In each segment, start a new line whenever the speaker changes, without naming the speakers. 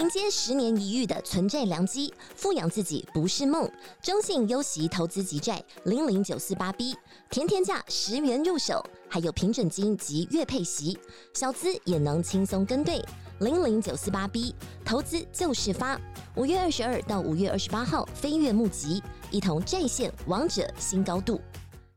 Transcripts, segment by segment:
迎接十年一遇的存债良机，富养自己不是梦。中信优息投资级债零零九四八 B，甜甜价十元入手，还有平准金及月配息，小资也能轻松跟对。零零九四八 B，投资就是发。五月二十二到五月二十八号飞跃募集，一同债线王者新高度。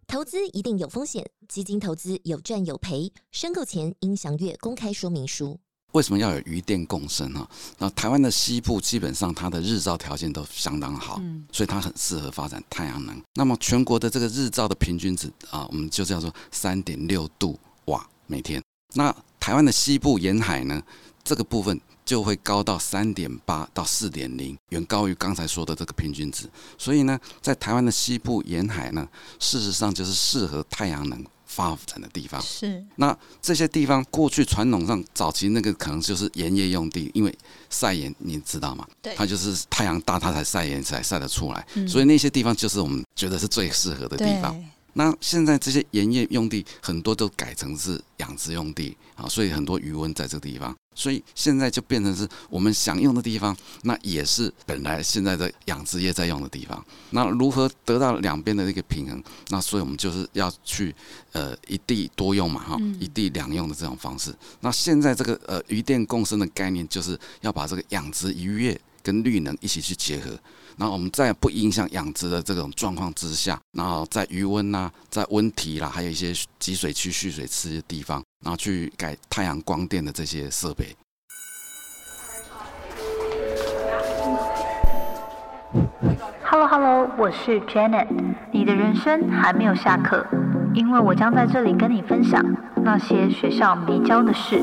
投资一定有风险，基金投资有赚有赔，申购前应详阅公开说明书。
为什么要有余电共生呢？那台湾的西部基本上它的日照条件都相当好，所以它很适合发展太阳能。那么全国的这个日照的平均值啊，我们就叫做三点六度瓦每天。那台湾的西部沿海呢，这个部分就会高到三点八到四点零，远高于刚才说的这个平均值。所以呢，在台湾的西部沿海呢，事实上就是适合太阳能。发展的地方
是
那这些地方过去传统上早期那个可能就是盐业用地，因为晒盐你知道吗？
对，
它就是太阳大，它才晒盐才晒得出来，所以那些地方就是我们觉得是最适合的地方。那现在这些盐业用地很多都改成是养殖用地啊，所以很多余温在这个地方。所以现在就变成是我们想用的地方，那也是本来现在的养殖业在用的地方。那如何得到两边的一个平衡？那所以我们就是要去呃一地多用嘛，哈，一地两用的这种方式。那现在这个呃鱼电共生的概念，就是要把这个养殖渔业跟绿能一起去结合。然后我们在不影响养殖的这种状况之下，然后在余温呐，在温体啦，还有一些集水区蓄水池的地方。然后去改太阳光电的这些设备。
Hello Hello，我是 Janet。你的人生还没有下课，因为我将在这里跟你分享那些学校没教的事。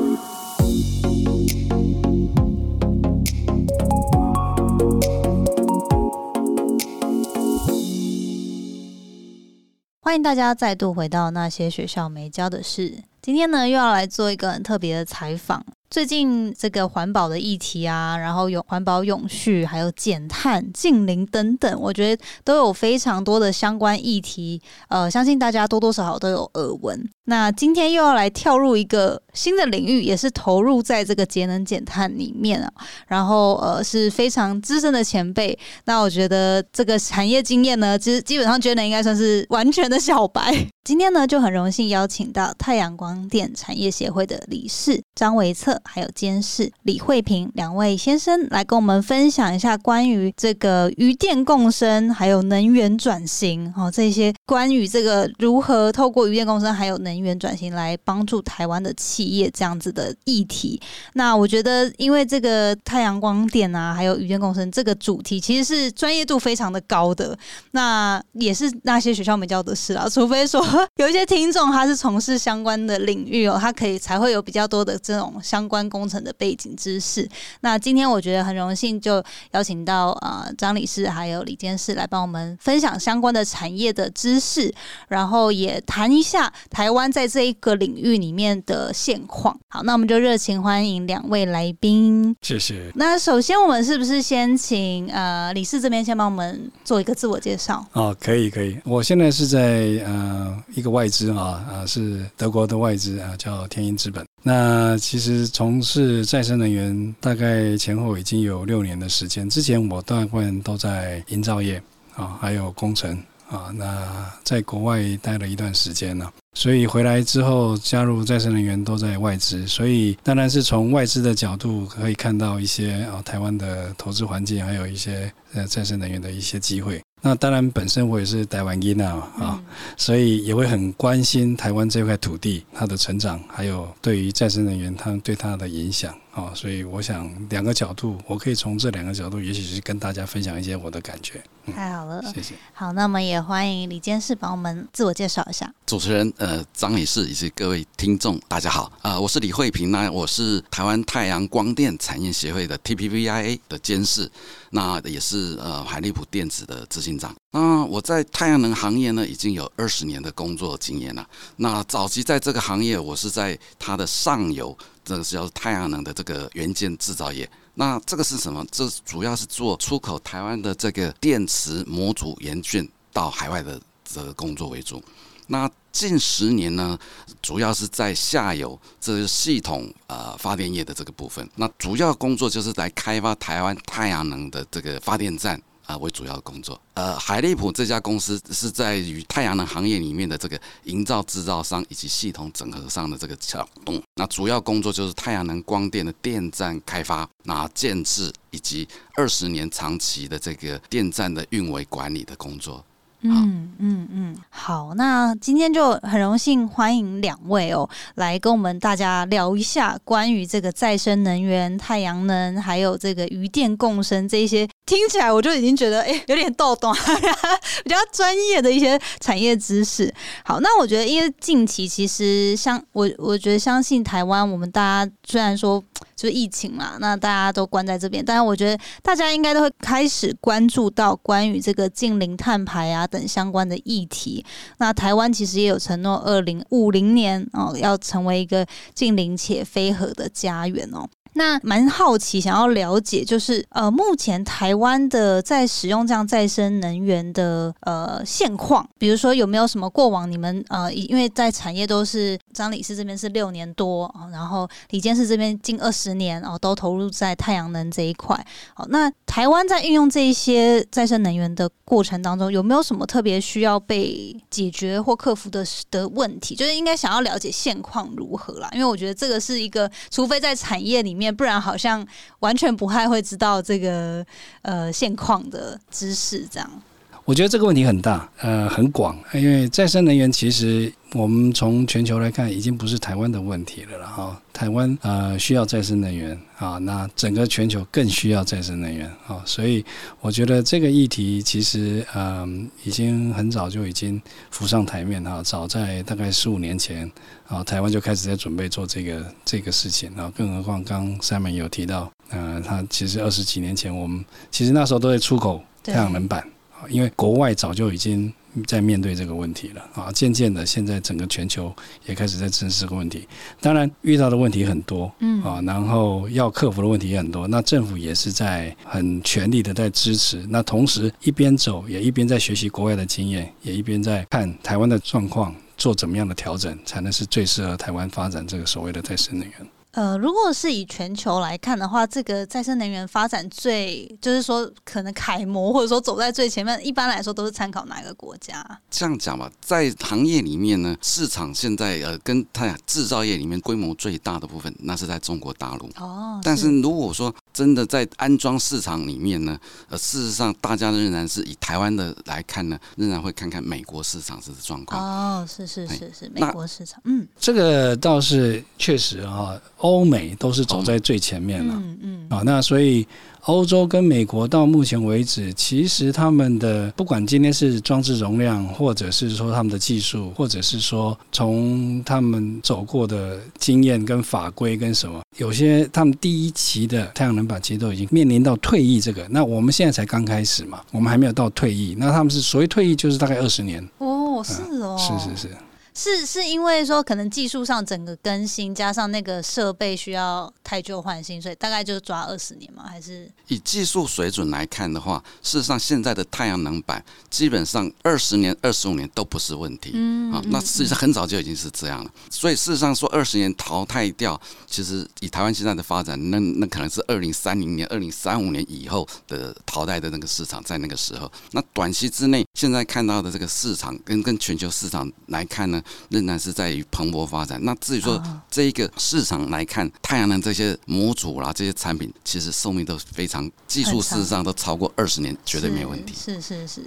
欢迎大家再度回到那些学校没教的事。今天呢，又要来做一个很特别的采访。最近这个环保的议题啊，然后有环保永续，还有减碳、近邻等等，我觉得都有非常多的相关议题。呃，相信大家多多少少都有耳闻。那今天又要来跳入一个新的领域，也是投入在这个节能减碳里面啊。然后呃，是非常资深的前辈。那我觉得这个产业经验呢，其实基本上觉得应该算是完全的小白。今天呢，就很荣幸邀请到太阳光电产业协会的理事张维策。还有监事李慧平两位先生来跟我们分享一下关于这个余电共生，还有能源转型哦，这些关于这个如何透过余电共生还有能源转型来帮助台湾的企企业这样子的议题。那我觉得，因为这个太阳光电啊，还有余电共生这个主题，其实是专业度非常的高的。那也是那些学校没教的事啊，除非说有一些听众他是从事相关的领域哦，他可以才会有比较多的这种相关。工程的背景知识。那今天我觉得很荣幸，就邀请到呃张理事还有李监事来帮我们分享相关的产业的知识，然后也谈一下台湾在这一个领域里面的况。好，那我们就热情欢迎两位来宾。
谢谢。
那首先我们是不是先请呃理事这边先帮我们做一个自我介绍？
哦，可以可以。我现在是在呃一个外资啊啊是德国的外资啊，叫天鹰资本。那其实从事再生能源大概前后已经有六年的时间。之前我大部分都在营造业啊，还有工程啊。那在国外待了一段时间了，所以回来之后加入再生能源都在外资，所以当然是从外资的角度可以看到一些啊台湾的投资环境，还有一些呃再生能源的一些机会。那当然，本身我也是台湾人啊，啊，所以也会很关心台湾这块土地它的成长，还有对于再生能源它对它的影响。哦，所以我想两个角度，我可以从这两个角度，也许是跟大家分享一些我的感觉。
太好了，
谢谢。
好，那么也欢迎李监事帮我们自我介绍一下。
主持人呃，张理事以及各位听众，大家好啊，我是李慧平呢，我是台湾太阳光电产业协会的 TPVIA 的监事，那也是呃海利普电子的执行长。那我在太阳能行业呢，已经有二十年的工作经验了。那早期在这个行业，我是在它的上游。这个是叫太阳能的这个元件制造业，那这个是什么？这主要是做出口台湾的这个电池模组元件到海外的这个工作为主。那近十年呢，主要是在下游这个系统呃发电业的这个部分。那主要工作就是来开发台湾太阳能的这个发电站啊为主要的工作。呃，海利普这家公司是在于太阳能行业里面的这个营造制造商以及系统整合上的这个桥动。那主要工作就是太阳能光电的电站开发、那建制以及二十年长期的这个电站的运维管理的工作。
嗯嗯嗯，好，那今天就很荣幸欢迎两位哦，来跟我们大家聊一下关于这个再生能源、太阳能，还有这个余电共生这一些，听起来我就已经觉得哎有点逗懂，比较专业的一些产业知识。好，那我觉得因为近期其实相我我觉得相信台湾，我们大家虽然说。就疫情嘛，那大家都关在这边，但是我觉得大家应该都会开始关注到关于这个近零碳排啊等相关的议题。那台湾其实也有承诺，二零五零年哦要成为一个近零且非核的家园哦。那蛮好奇，想要了解，就是呃，目前台湾的在使用这样再生能源的呃现况，比如说有没有什么过往你们呃，因为在产业都是张理事这边是六年多啊然后李监事这边近二十年哦，都投入在太阳能这一块。好，那台湾在运用这一些再生能源的过程当中，有没有什么特别需要被解决或克服的的问题？就是应该想要了解现况如何啦，因为我觉得这个是一个，除非在产业里面。不然好像完全不太会知道这个呃现况的知识。这样，
我觉得这个问题很大，呃，很广，因为再生能源其实。我们从全球来看，已经不是台湾的问题了了哈。台湾呃需要再生能源啊，那整个全球更需要再生能源啊。所以我觉得这个议题其实嗯已经很早就已经浮上台面哈。早在大概十五年前啊，台湾就开始在准备做这个这个事情啊。更何况刚 Simon 有提到，呃，他其实二十几年前我们其实那时候都在出口太阳能板啊，因为国外早就已经。在面对这个问题了啊，渐渐的，现在整个全球也开始在正视这个问题。当然，遇到的问题很多，嗯啊，然后要克服的问题也很多。那政府也是在很全力的在支持。那同时一边走，也一边在学习国外的经验，也一边在看台湾的状况，做怎么样的调整，才能是最适合台湾发展这个所谓的再生能源。
呃，如果是以全球来看的话，这个再生能源发展最就是说可能楷模或者说走在最前面，一般来说都是参考哪个国家？
这样讲吧，在行业里面呢，市场现在呃跟它制造业里面规模最大的部分，那是在中国大陆。哦，但是如果说真的在安装市场里面呢，呃，事实上大家仍然是以台湾的来看呢，仍然会看看美国市场是状况。
哦，是是是是，美国市场，嗯，
这个倒是确实啊。欧美都是走在最前面了，嗯嗯，啊，那所以欧洲跟美国到目前为止，其实他们的不管今天是装置容量，或者是说他们的技术，或者是说从他们走过的经验跟法规跟什么，有些他们第一期的太阳能板其实都已经面临到退役这个，那我们现在才刚开始嘛，我们还没有到退役，那他们是所谓退役就是大概二十年。
哦，是哦，
是是是。
是是因为说可能技术上整个更新，加上那个设备需要太旧换新，所以大概就是抓二十年吗？还是
以技术水准来看的话，事实上现在的太阳能板基本上二十年、二十五年都不是问题。嗯，啊，那事实上很早就已经是这样了。所以事实上说二十年淘汰掉，其实以台湾现在的发展，那那可能是二零三零年、二零三五年以后的淘汰的那个市场，在那个时候，那短期之内现在看到的这个市场跟跟全球市场来看呢？仍然是在于蓬勃发展。那至于说这一个市场来看，太阳能这些模组啦，这些产品其实寿命都非常，技术事实上都超过二十年，绝对没有问题。
是是是。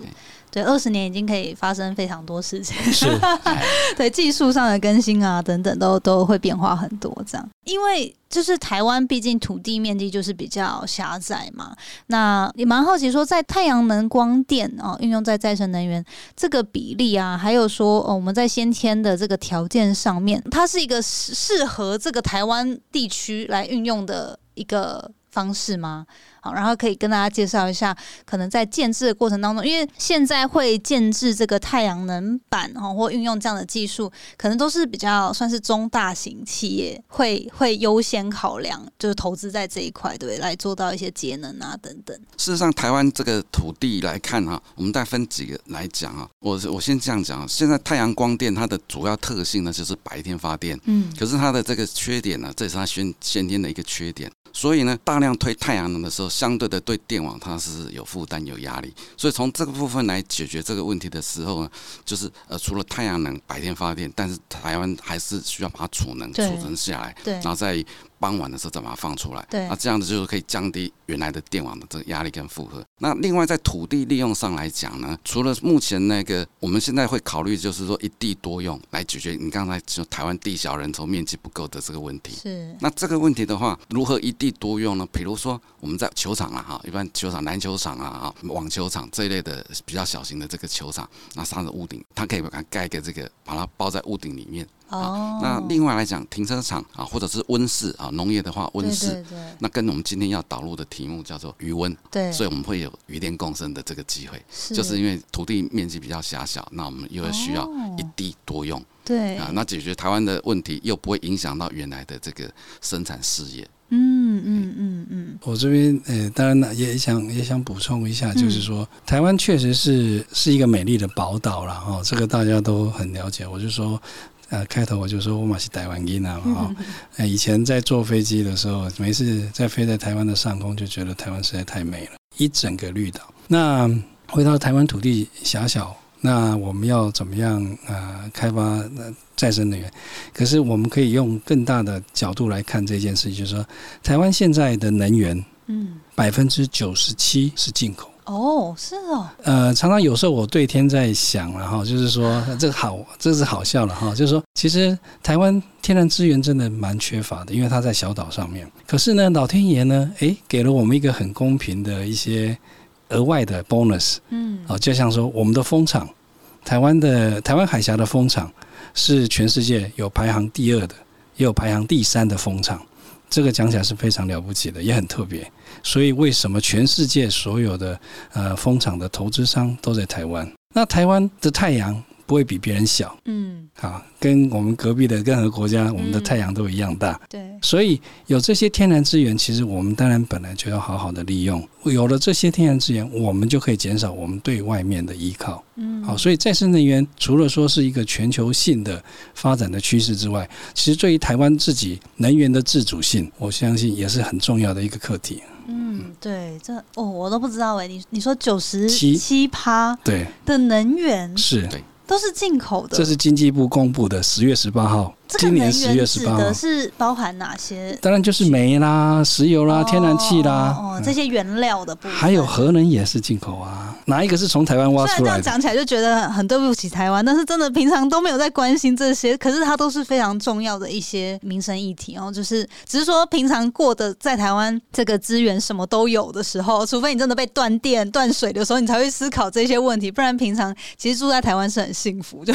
对，二十年已经可以发生非常多事情。
是，
对技术上的更新啊，等等，都都会变化很多。这样，因为就是台湾毕竟土地面积就是比较狭窄嘛。那也蛮好奇，说在太阳能光电啊，运用在再生能源这个比例啊，还有说哦，我们在先天的这个条件上面，它是一个适适合这个台湾地区来运用的一个。方式吗？好，然后可以跟大家介绍一下，可能在建制的过程当中，因为现在会建制这个太阳能板哈，或运用这样的技术，可能都是比较算是中大型企业会会优先考量，就是投资在这一块，对，来做到一些节能啊等等。
事实上，台湾这个土地来看哈，我们再分几个来讲啊。我我先这样讲啊，现在太阳光电它的主要特性呢，就是白天发电，嗯，可是它的这个缺点呢，这也是它先先天的一个缺点。所以呢，大量推太阳能的时候，相对的对电网它是有负担、有压力。所以从这个部分来解决这个问题的时候呢，就是呃，除了太阳能白天发电，但是台湾还是需要把它储能、储存下来，然后再。傍晚的时候再把它放出来，
对，
那这样子就是可以降低原来的电网的这个压力跟负荷。那另外在土地利用上来讲呢，除了目前那个，我们现在会考虑就是说一地多用来解决你刚才说台湾地小人稠、面积不够的这个问题。
是。
那这个问题的话，如何一地多用呢？比如说我们在球场啊，哈，一般球场、篮球场啊、哈，网球场这一类的比较小型的这个球场，那上的屋顶，它可以把它盖个这个，把它包在屋顶里面。哦，那另外来讲，停车场啊，或者是温室啊，农业的话，温室，那跟我们今天要导入的题目叫做余温，
对，
所以我们会有余电共生的这个机会，就是因为土地面积比较狭小，那我们又要需要一地多用，
对。
啊，那解决台湾的问题又不会影响到原来的这个生产事业。
嗯嗯嗯嗯，
我这边呃，当然也想也想补充一下，就是说台湾确实是是一个美丽的宝岛了哈，这个大家都很了解。我就说。呃，开头我就说我马是台湾人啊，哈，呃，以前在坐飞机的时候，每次在飞在台湾的上空，就觉得台湾实在太美了，一整个绿岛。那回到台湾土地狭小，那我们要怎么样啊？开发再生能源？可是我们可以用更大的角度来看这件事情，就是说，台湾现在的能源，嗯，百分之九十七是进口。
哦，是哦。
呃，常常有时候我对天在想，然后就是说，这个好，这是好笑了哈。就是说，其实台湾天然资源真的蛮缺乏的，因为它在小岛上面。可是呢，老天爷呢，诶，给了我们一个很公平的一些额外的 bonus。嗯。哦，就像说，我们的风场，台湾的台湾海峡的风场是全世界有排行第二的，也有排行第三的风场。这个讲起来是非常了不起的，也很特别。所以为什么全世界所有的呃风场的投资商都在台湾？那台湾的太阳不会比别人小，嗯，好，跟我们隔壁的任何国家，我们的太阳都一样大，
对。
所以有这些天然资源，其实我们当然本来就要好好的利用。有了这些天然资源，我们就可以减少我们对外面的依靠，嗯，好。所以再生能源除了说是一个全球性的发展的趋势之外，其实对于台湾自己能源的自主性，我相信也是很重要的一个课题。
嗯，对，这哦，我都不知道哎。你你说九十七趴
对
的能源
是
都是进口的，
这是经济部公布的十月十八号。今年十月十八
号是包含哪些？
当然就是煤啦、石油啦、天然气啦，
哦，这些原料的部分。
还有核能也是进口啊，哪一个是从台湾挖出来？
这样讲起来就觉得很对不起台湾，但是真的平常都没有在关心这些，可是它都是非常重要的一些民生议题。然后就是只是说平常过的在台湾这个资源什么都有的时候，除非你真的被断电断水的时候，你才会思考这些问题。不然平常其实住在台湾是很幸福，就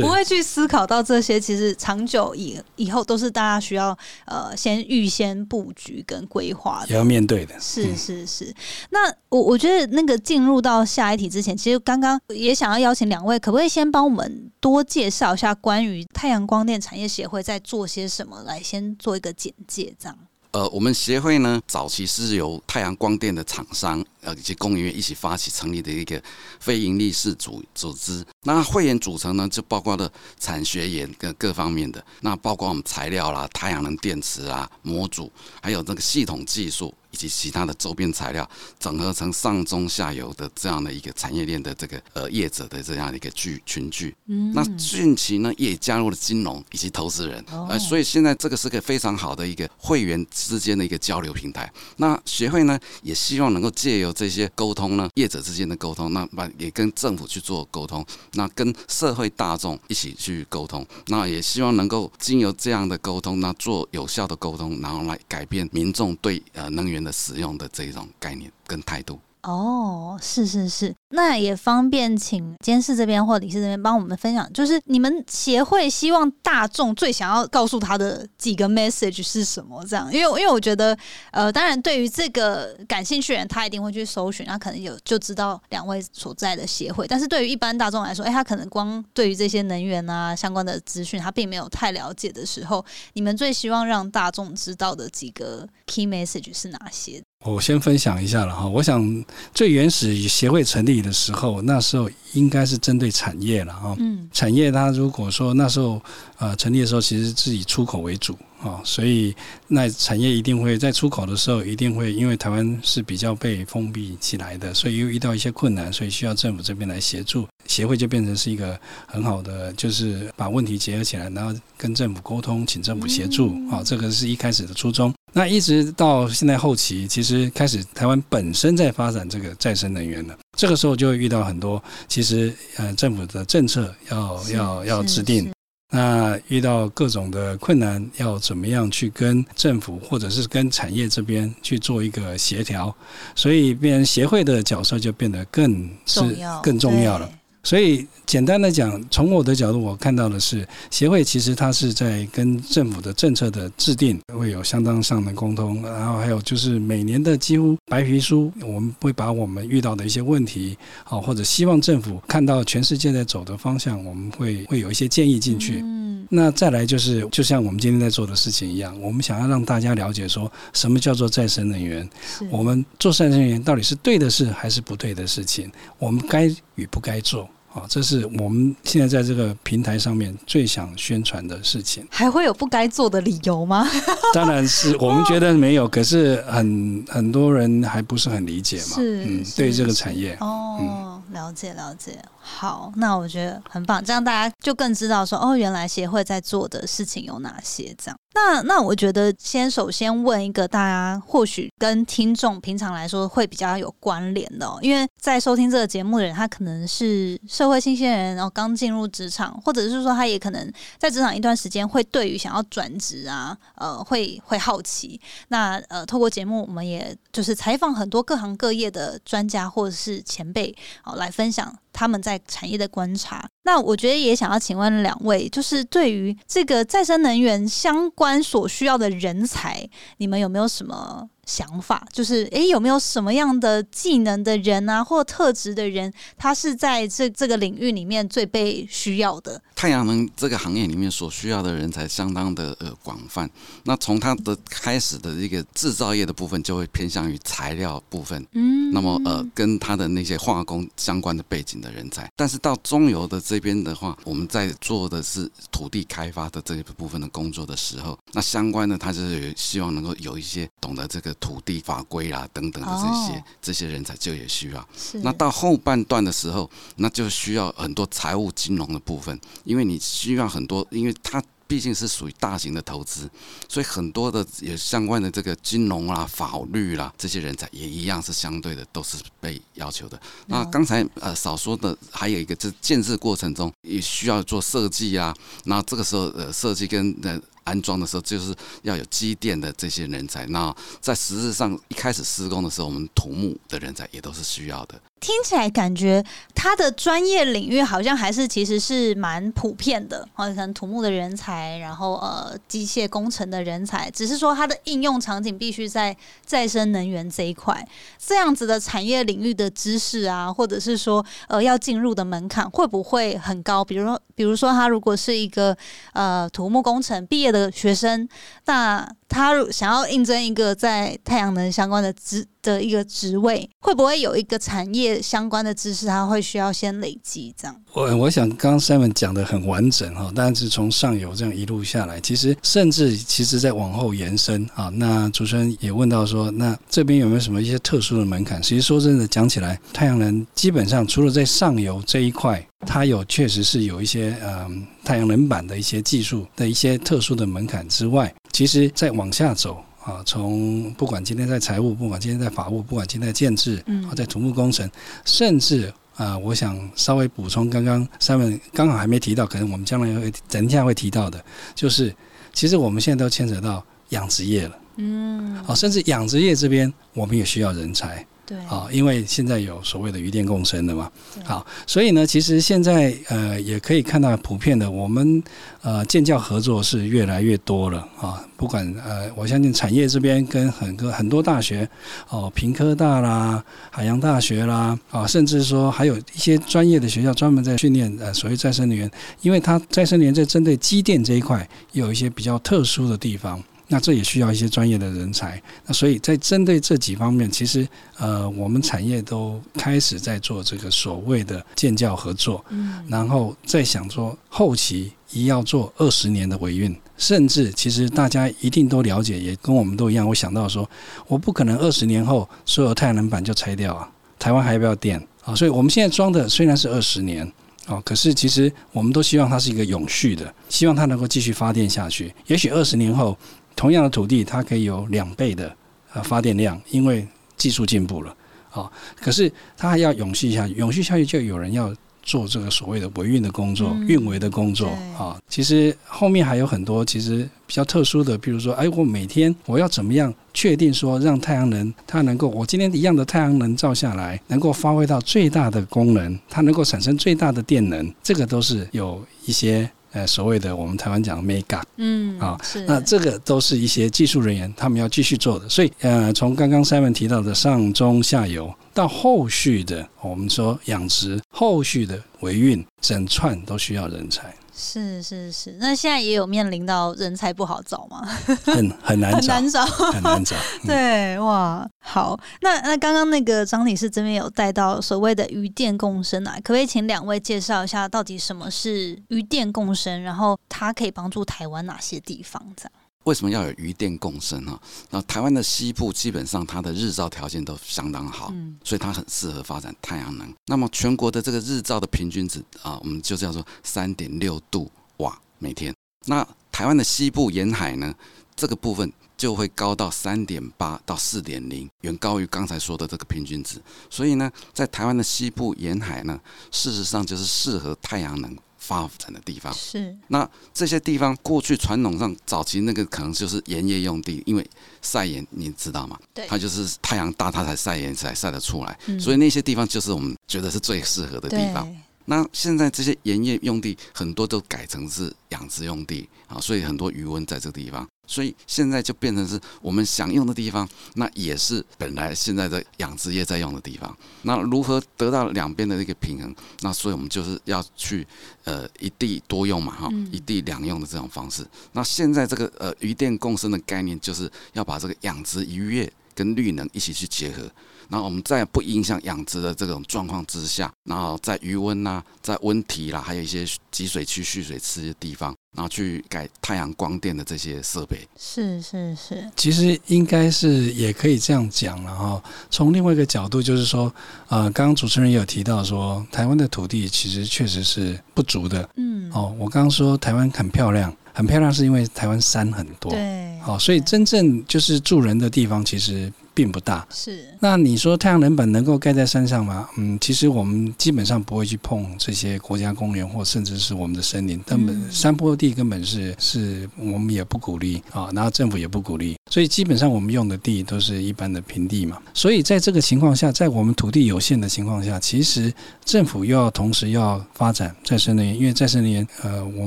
不会去思考到这些。其实长久。以以后都是大家需要呃先预先布局跟规划的，
也要面对的。
是是是。那我我觉得那个进入到下一题之前，其实刚刚也想要邀请两位，可不可以先帮我们多介绍一下关于太阳光电产业协会在做些什么？来先做一个简介，这样。
呃，我们协会呢，早期是由太阳光电的厂商呃以及工研院一起发起成立的一个非营利式组组织。那会员组成呢，就包括了产学研各各方面的，那包括我们材料啦、太阳能电池啊、模组，还有这个系统技术。以及其他的周边材料整合成上中下游的这样的一个产业链的这个呃业者的这样的一个聚群聚。嗯，那近期呢也加入了金融以及投资人，呃，所以现在这个是个非常好的一个会员之间的一个交流平台。那协会呢也希望能够借由这些沟通呢，业者之间的沟通，那把也跟政府去做沟通，那跟社会大众一起去沟通，那也希望能够经由这样的沟通，那做有效的沟通，然后来改变民众对呃能源。的使用的这种概念跟态度。
哦，是是是，那也方便请监事这边或理事这边帮我们分享，就是你们协会希望大众最想要告诉他的几个 message 是什么？这样，因为因为我觉得，呃，当然对于这个感兴趣的人，他一定会去搜寻，他可能有就知道两位所在的协会。但是对于一般大众来说，哎，他可能光对于这些能源啊相关的资讯，他并没有太了解的时候，你们最希望让大众知道的几个 key message 是哪些？
我先分享一下了哈，我想最原始协会成立的时候，那时候应该是针对产业了哈。嗯，产业它如果说那时候呃成立的时候，其实是以出口为主啊，所以那产业一定会在出口的时候，一定会因为台湾是比较被封闭起来的，所以又遇到一些困难，所以需要政府这边来协助，协会就变成是一个很好的，就是把问题结合起来，然后跟政府沟通，请政府协助啊，这个是一开始的初衷。那一直到现在后期，其实开始台湾本身在发展这个再生能源了，这个时候就会遇到很多，其实呃政府的政策要要要制定，那遇到各种的困难，要怎么样去跟政府或者是跟产业这边去做一个协调，所以变协会的角色就变得更是更重要了。所以简单的讲，从我的角度，我看到的是，协会其实它是在跟政府的政策的制定会有相当上的沟通，然后还有就是每年的几乎白皮书，我们会把我们遇到的一些问题，好或者希望政府看到全世界在走的方向，我们会会有一些建议进去。嗯，那再来就是，就像我们今天在做的事情一样，我们想要让大家了解说什么叫做再生能源，我们做再生能源到底是对的事还是不对的事情，我们该与不该做。啊，这是我们现在在这个平台上面最想宣传的事情。
还会有不该做的理由吗？
当然是我们觉得没有，可是很很多人还不是很理解嘛。
是，嗯，
对这个产业。
哦，了解了解。好，那我觉得很棒，这样大家就更知道说，哦，原来协会在做的事情有哪些。这样，那那我觉得先首先问一个大家或许跟听众平常来说会比较有关联的，因为在收听这个节目的人，他可能是社会新鲜人，然后刚进入职场，或者是说他也可能在职场一段时间，会对于想要转职啊，呃，会会好奇。那呃，透过节目，我们也就是采访很多各行各业的专家或者是前辈，哦，来分享。他们在产业的观察，那我觉得也想要请问两位，就是对于这个再生能源相关所需要的人才，你们有没有什么？想法就是，诶，有没有什么样的技能的人啊，或特质的人，他是在这这个领域里面最被需要的？
太阳能这个行业里面所需要的人才相当的呃广泛。那从它的开始的一个制造业的部分，就会偏向于材料部分。嗯，那么呃，跟他的那些化工相关的背景的人才。但是到中游的这边的话，我们在做的是土地开发的这一部分的工作的时候，那相关的他就是希望能够有一些懂得这个。土地法规啦，等等的这些这些人才就也需要。那到后半段的时候，那就需要很多财务金融的部分，因为你需要很多，因为它毕竟是属于大型的投资，所以很多的也相关的这个金融啊、法律啦这些人才也一样是相对的都是被要求的。那刚才呃少说的还有一个，就是建设过程中也需要做设计啊，那这个时候呃设计跟呃。安装的时候就是要有机电的这些人才。那在实质上一开始施工的时候，我们土木的人才也都是需要的。
听起来感觉他的专业领域好像还是其实是蛮普遍的，好像土木的人才，然后呃机械工程的人才，只是说它的应用场景必须在再生能源这一块，这样子的产业领域的知识啊，或者是说呃要进入的门槛会不会很高？比如说，比如说他如果是一个呃土木工程毕业的学生，那他想要应征一个在太阳能相关的职的一个职位，会不会有一个产业相关的知识，他会需要先累积这样？
我我想刚刚 Simon 讲的很完整哈，但是从上游这样一路下来，其实甚至其实在往后延伸啊。那主持人也问到说，那这边有没有什么一些特殊的门槛？其实说真的，讲起来，太阳能基本上除了在上游这一块，它有确实是有一些嗯太阳能板的一些技术的一些特殊的门槛之外。其实再往下走啊，从不管今天在财务，不管今天在法务，不管今天在建制，啊，在土木工程，甚至啊，我想稍微补充，刚刚三位刚好还没提到，可能我们将来会等一下会提到的，就是其实我们现在都牵扯到养殖业了，嗯，好，甚至养殖业这边我们也需要人才。
对，
啊，因为现在有所谓的余电共生的嘛，好，所以呢，其实现在呃也可以看到普遍的，我们呃建教合作是越来越多了啊，不管呃，我相信产业这边跟很多很多大学哦，平科大啦、海洋大学啦啊，甚至说还有一些专业的学校专门在训练呃所谓再生能源，因为它再生能源在针对机电这一块有一些比较特殊的地方。那这也需要一些专业的人才，那所以在针对这几方面，其实呃，我们产业都开始在做这个所谓的建教合作，嗯，然后再想说后期一要做二十年的维运，甚至其实大家一定都了解，也跟我们都一样，我想到说，我不可能二十年后所有太阳能板就拆掉啊，台湾还要不要电？啊？所以我们现在装的虽然是二十年啊，可是其实我们都希望它是一个永续的，希望它能够继续发电下去，也许二十年后。同样的土地，它可以有两倍的呃发电量，因为技术进步了啊。可是它还要永续下去，永续下去就有人要做这个所谓的维运的工作、运维的工作啊。其实后面还有很多其实比较特殊的，比如说，哎，我每天我要怎么样确定说让太阳能它能够，我今天一样的太阳能照下来，能够发挥到最大的功能，它能够产生最大的电能，这个都是有一些。呃，所谓的我们台湾讲 make up，
嗯，啊，
那这个都是一些技术人员他们要继续做的。所以，呃，从刚刚 Simon 提到的上中下游到后续的，我们说养殖，后续的维运，整串都需要人才。
是是是，那现在也有面临到人才不好找吗？
很很难找，
很难找，
很难找。
对，哇，好，那那刚刚那个张女士这边有带到所谓的鱼电共生啊，可不可以请两位介绍一下到底什么是鱼电共生，然后它可以帮助台湾哪些地方？这样。
为什么要有余电共生呢？那台湾的西部基本上它的日照条件都相当好，所以它很适合发展太阳能。那么全国的这个日照的平均值啊，我们就叫做三点六度瓦每天。那台湾的西部沿海呢，这个部分就会高到三点八到四点零，远高于刚才说的这个平均值。所以呢，在台湾的西部沿海呢，事实上就是适合太阳能。发展的地方。
是
那这些地方过去传统上早期那个可能就是盐业用地，因为晒盐你知道吗？
对，
它就是太阳大，它才晒盐才晒得出来，所以那些地方就是我们觉得是最适合的地方。那现在这些盐业用地很多都改成是养殖用地啊，所以很多余温在这个地方。所以现在就变成是我们想用的地方，那也是本来现在的养殖业在用的地方。那如何得到两边的一个平衡？那所以我们就是要去呃一地多用嘛，哈，一地两用的这种方式。那现在这个呃鱼电共生的概念，就是要把这个养殖渔业跟绿能一起去结合。然后我们在不影响养殖的这种状况之下，然后在余温呐，在温体啦，还有一些集水区蓄水池的地方，然后去改太阳光电的这些设备。
是是是，
其实应该是也可以这样讲了哈。从另外一个角度，就是说，呃，刚刚主持人也有提到说，台湾的土地其实确实是不足的。嗯，哦，我刚刚说台湾很漂亮。很漂亮，是因为台湾山很多，
对，
好，所以真正就是住人的地方其实并不大。
是，
那你说太阳能板能够盖在山上吗？嗯，其实我们基本上不会去碰这些国家公园或甚至是我们的森林，根本山坡地根本是是我们也不鼓励啊，然后政府也不鼓励，所以基本上我们用的地都是一般的平地嘛。所以在这个情况下，在我们土地有限的情况下，其实政府又要同时要发展再生能源，因为再生能源，呃，我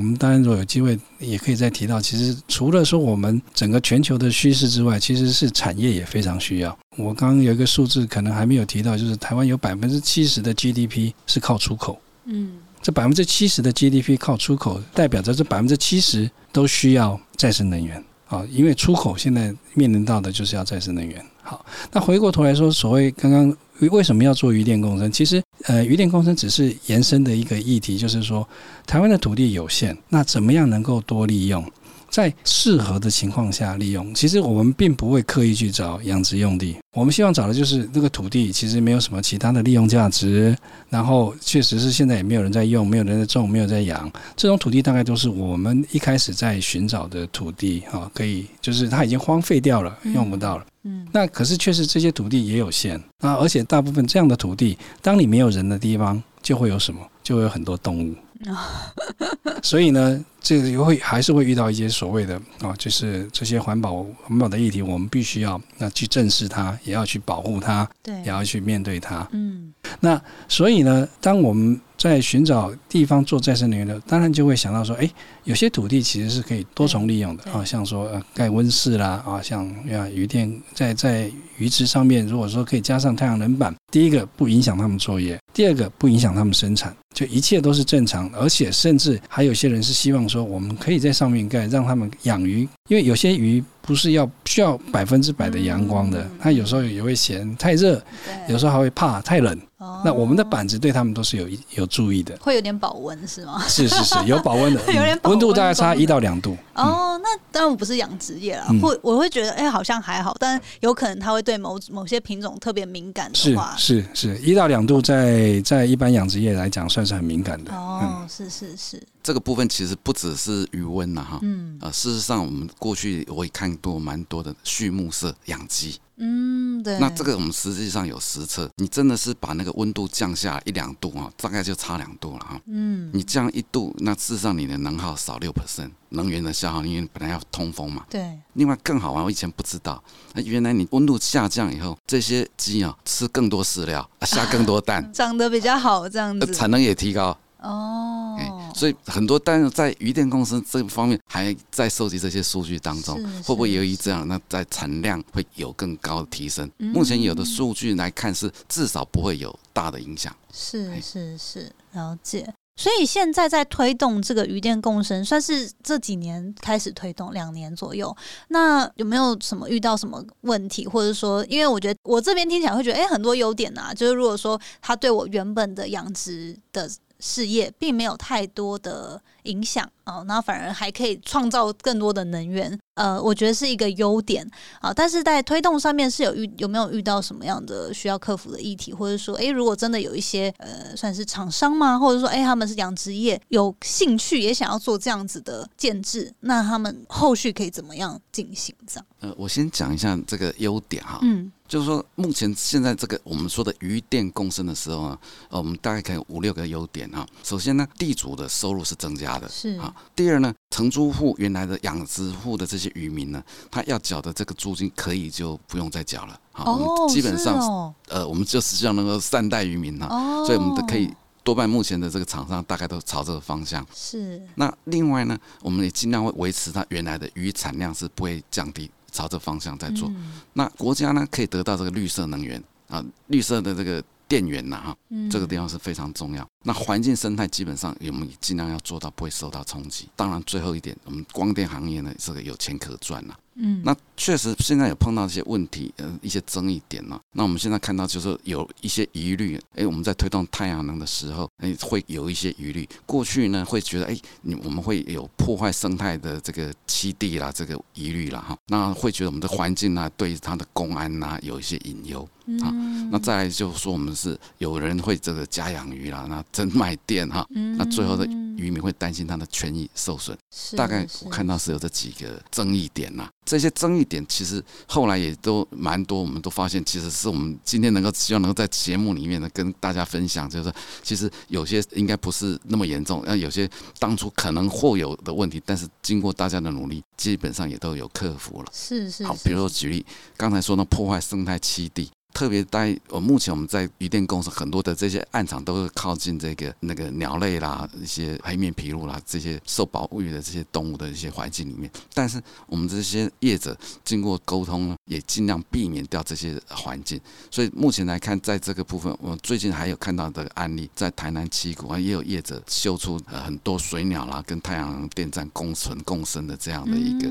们当然如果有机会也。可以再提到，其实除了说我们整个全球的趋势之外，其实是产业也非常需要。我刚刚有一个数字，可能还没有提到，就是台湾有百分之七十的 GDP 是靠出口。嗯，这百分之七十的 GDP 靠出口，代表着这百分之七十都需要再生能源啊，因为出口现在面临到的就是要再生能源。好，那回过头来说，所谓刚刚为什么要做渔电共生？其实，呃，渔电共生只是延伸的一个议题，就是说，台湾的土地有限，那怎么样能够多利用？在适合的情况下利用，其实我们并不会刻意去找养殖用地。我们希望找的就是那个土地，其实没有什么其他的利用价值。然后确实是现在也没有人在用，没有人在种，没有在养。这种土地大概都是我们一开始在寻找的土地啊，可以就是它已经荒废掉了，用不到了。嗯，那可是确实这些土地也有限啊，而且大部分这样的土地，当你没有人的地方，就会有什么？就会有很多动物。所以呢，这个会还是会遇到一些所谓的啊，就是这些环保环保的议题，我们必须要那去正视它，也要去保护它，
对，
也要去面对它。
嗯，
那所以呢，当我们在寻找地方做再生能源的，当然就会想到说，哎，有些土地其实是可以多重利用的啊，像说呃盖温室啦啊，像啊鱼电在在鱼池上面，如果说可以加上太阳能板，第一个不影响他们作业，第二个不影响他们生产，就一切都是正常，而且甚至还有些人是希望说，我们可以在上面盖，让他们养鱼，因为有些鱼不是要需要百分之百的阳光的，它有时候也会嫌太热，有时候还会怕太冷。那我们的板子对他们都是有有注意的，
会有点保温是吗？
是是是，有保温的，
有点
温度大概差一到两度。
哦，那当然不是养殖业了，会我会觉得哎，好像还好，但有可能它会对某某些品种特别敏感的话，
是是是，一到两度在在一般养殖业来讲算是很敏感的。
哦，是是是，
这个部分其实不只是余温了哈，嗯，呃，事实上我们过去我也看过蛮多的畜牧舍养鸡。
嗯，对。
那这个我们实际上有实测，你真的是把那个温度降下一两度啊，大概就差两度了哈。嗯。你降一度，那事实上你的能耗少六 percent，能源的消耗，因为本来要通风嘛。
对。
另外更好玩，我以前不知道，那原来你温度下降以后，这些鸡啊吃更多饲料，下更多蛋，
长得比较好，这样子，
产能也提高。哦，所以很多，但是在鱼电公司这方面还在收集这些数据当中，会不会由于这样，那在产量会有更高的提升？目前有的数据来看是至少不会有大的影响。
是是是，了解。所以现在在推动这个鱼电共生，算是这几年开始推动，两年左右。那有没有什么遇到什么问题，或者说，因为我觉得我这边听起来会觉得，哎，很多优点啊，就是如果说它对我原本的养殖的。事业并没有太多的影响啊，那反而还可以创造更多的能源，呃，我觉得是一个优点啊。但是在推动上面是有遇有没有遇到什么样的需要克服的议题，或者说，诶，如果真的有一些呃，算是厂商吗？或者说，诶，他们是养殖业，有兴趣也想要做这样子的建制，那他们后续可以怎么样进行？这样？
呃，我先讲一下这个优点哈，嗯。就是说，目前现在这个我们说的余电共生的时候呢，呃，我们大概可以五六个优点哈。首先呢，地主的收入是增加的，
是啊。
第二呢，承租户原来的养殖户的这些渔民呢，他要缴的这个租金可以就不用再缴了。
好哦，
基本上，呃，我们就实际上能够善待渔民哈。哦，所以我们都可以多半目前的这个厂商大概都朝这个方向。
是。
那另外呢，我们也尽量会维持它原来的鱼产量是不会降低。朝这方向在做，那国家呢可以得到这个绿色能源啊，绿色的这个电源呐哈，这个地方是非常重要。那环境生态基本上我们尽量要做到不会受到冲击。当然最后一点，我们光电行业呢这个有钱可赚呐。嗯，那确实现在有碰到一些问题，呃，一些争议点呢。那我们现在看到就是有一些疑虑，哎，我们在推动太阳能的时候，哎，会有一些疑虑。过去呢会觉得，哎，你我们会有破坏生态的这个栖地啦，这个疑虑啦，哈。那会觉得我们的环境啊，对它的公安呐有一些隐忧啊。那再来就是说，我们是有人会这个家养鱼啦，那真卖电哈。那最后的渔民会担心他的权益受损。大概我看到是有这几个争议点呐。这些争议点其实后来也都蛮多，我们都发现其实是我们今天能够希望能够在节目里面呢跟大家分享，就是其实有些应该不是那么严重，那有些当初可能或有的问题，但是经过大家的努力，基本上也都有克服了。
是是。
好，比如说举例，刚才说那破坏生态栖地。特别在我目前我们在渔电公司很多的这些暗场都是靠近这个那个鸟类啦、一些黑面琵鹭啦这些受保护的这些动物的一些环境里面，但是我们这些业者经过沟通，也尽量避免掉这些环境。所以目前来看，在这个部分，我最近还有看到的案例，在台南七股啊，也有业者修出呃很多水鸟啦跟太阳能电站共存共生的这样的一个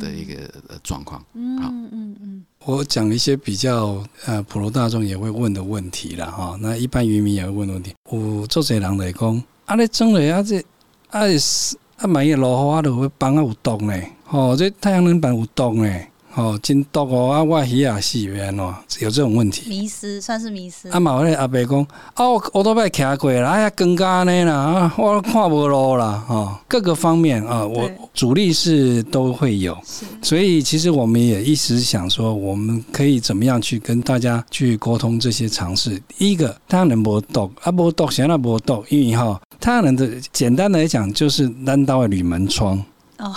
的一个呃状况。好，嗯
嗯。我讲一些比较呃普罗大众也会问的问题了哈，那一般渔民也会问问题。有做侪人来讲，啊，你种了啊这啊是啊万一落雨啊，就会帮啊有洞呢？吼，这太阳能板有洞呢？哦，真毒哦！啊，我鱼也死冤哦，有这种问题。
迷失算是迷失。
啊，嘛，我阿伯讲，哦，我我都被骑过啦，哎呀，更加呢啦，啊，我看不路啦，哦，各个方面啊，我主力是都会有。所以其实我们也一直想说，我们可以怎么样去跟大家去沟通这些尝试。第一个，太阳能无毒，啊，无毒，现在无毒，因为哈，太阳能的简单来讲就是单刀的铝门窗。哦，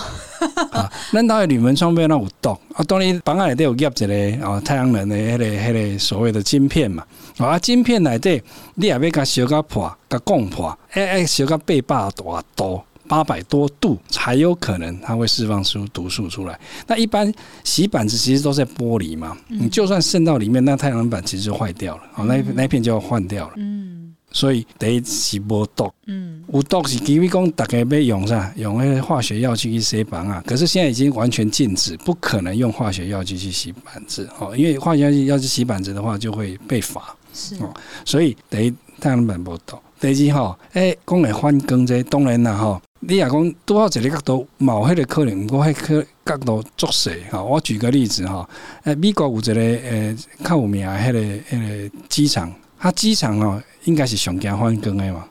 啊，咱到的铝门窗边那有洞，啊，当然房内底有夹一个哦，太阳能的迄个迄个所谓的晶片嘛，啊，晶片内底你也要甲烧甲破，甲共破，哎哎，烧甲八百多度，八百多度才有可能它会释放出毒素出来。那一般洗板子其实都在玻璃嘛，你就算渗到里面，那太阳能板其实就坏掉了，哦，那那片就要换掉了。嗯。所以第一是无毒，嗯，有毒是基于讲大家要用啥，用那个化学药剂去洗板啊。可是现在已经完全禁止，不可能用化学药剂去洗板子哦，因为化学药剂要去洗板子的话就会被罚。
是
哦，所以第一太阳能板无毒。第二吼，诶，讲来反光这当然啦吼，你也讲拄好一个角度，冇迄个可能，毋过迄个角度作祟吼。我举个例子吼，诶，美国有一个诶较有名迄个迄个机场。它机场哦，应该是上惊反光的嘛，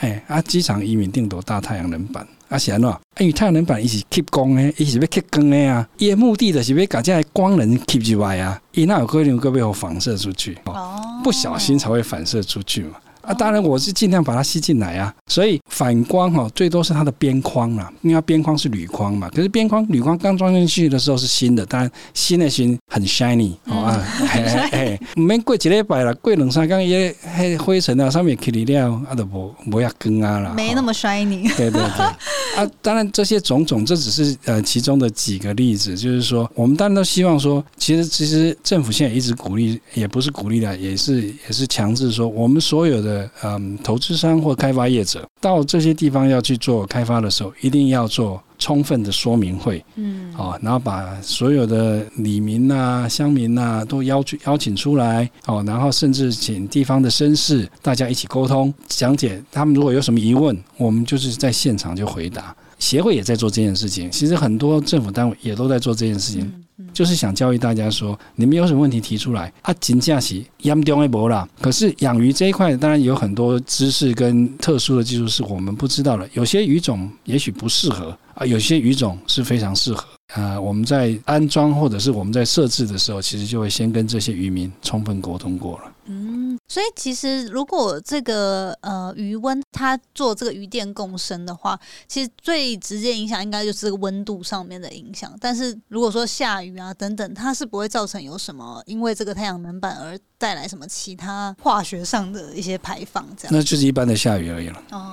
哎，啊，机场移民定多大太阳能板，啊是安怎？因为太阳能板伊是吸光的，伊是要吸光的啊，伊的目的就是要把这光能吸入来啊，伊那有可能会被反射出去，哦，不小心才会反射出去嘛。啊，当然我是尽量把它吸进来啊，所以反光哈，最多是它的边框啦，因为边框是铝框嘛。可是边框铝框刚装进去的时候是新的，当然新的新很 shiny 哦啊，嘿，免过一礼拜了，过两三天也黑灰尘啊，上面起了，啊都无无要更啊了，
没那么 shiny。
对对对，啊，当然这些种种，这只是呃其中的几个例子，就是说我们当然都希望说，其实其实政府现在一直鼓励，也不是鼓励的，也是也是强制说，我们所有的。嗯，投资商或开发业者到这些地方要去做开发的时候，一定要做充分的说明会，嗯，哦，然后把所有的里民呐、乡民呐都邀去邀请出来，哦，然后甚至请地方的绅士大家一起沟通讲解，他们如果有什么疑问，我们就是在现场就回答。协会也在做这件事情，其实很多政府单位也都在做这件事情。就是想教育大家说，你们有什么问题提出来啊？金价是严重的波啦。可是养鱼这一块，当然有很多知识跟特殊的技术是我们不知道的。有些鱼种也许不适合啊，有些鱼种是非常适合啊。我们在安装或者是我们在设置的时候，其实就会先跟这些渔民充分沟通过了。
嗯，所以其实如果这个呃余温它做这个鱼电共生的话，其实最直接影响应该就是这个温度上面的影响。但是如果说下雨啊等等，它是不会造成有什么因为这个太阳能板而带来什么其他化学上的一些排放，这样
那就是一般的下雨而已了。
哦，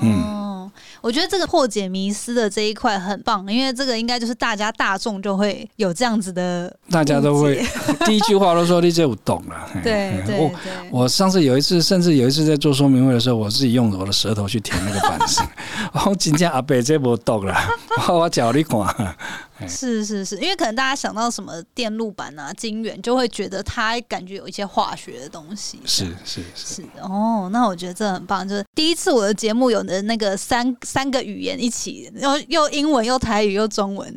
我觉得这个破解迷思的这一块很棒，因为这个应该就是大家大众就会有这样子的，
大家都会 第一句话都说你这我懂了，
对对对。
我上次有一次，甚至有一次在做说明会的时候，我自己用我的舌头去舔那个板子，我今天阿伯这不懂了，我脚你看。
是是是，因为可能大家想到什么电路板啊、晶圆，就会觉得它感觉有一些化学的东西。
是是是
哦，那我觉得这很棒，就是第一次我的节目有的那个三三个语言一起，又又英文又台语又中文，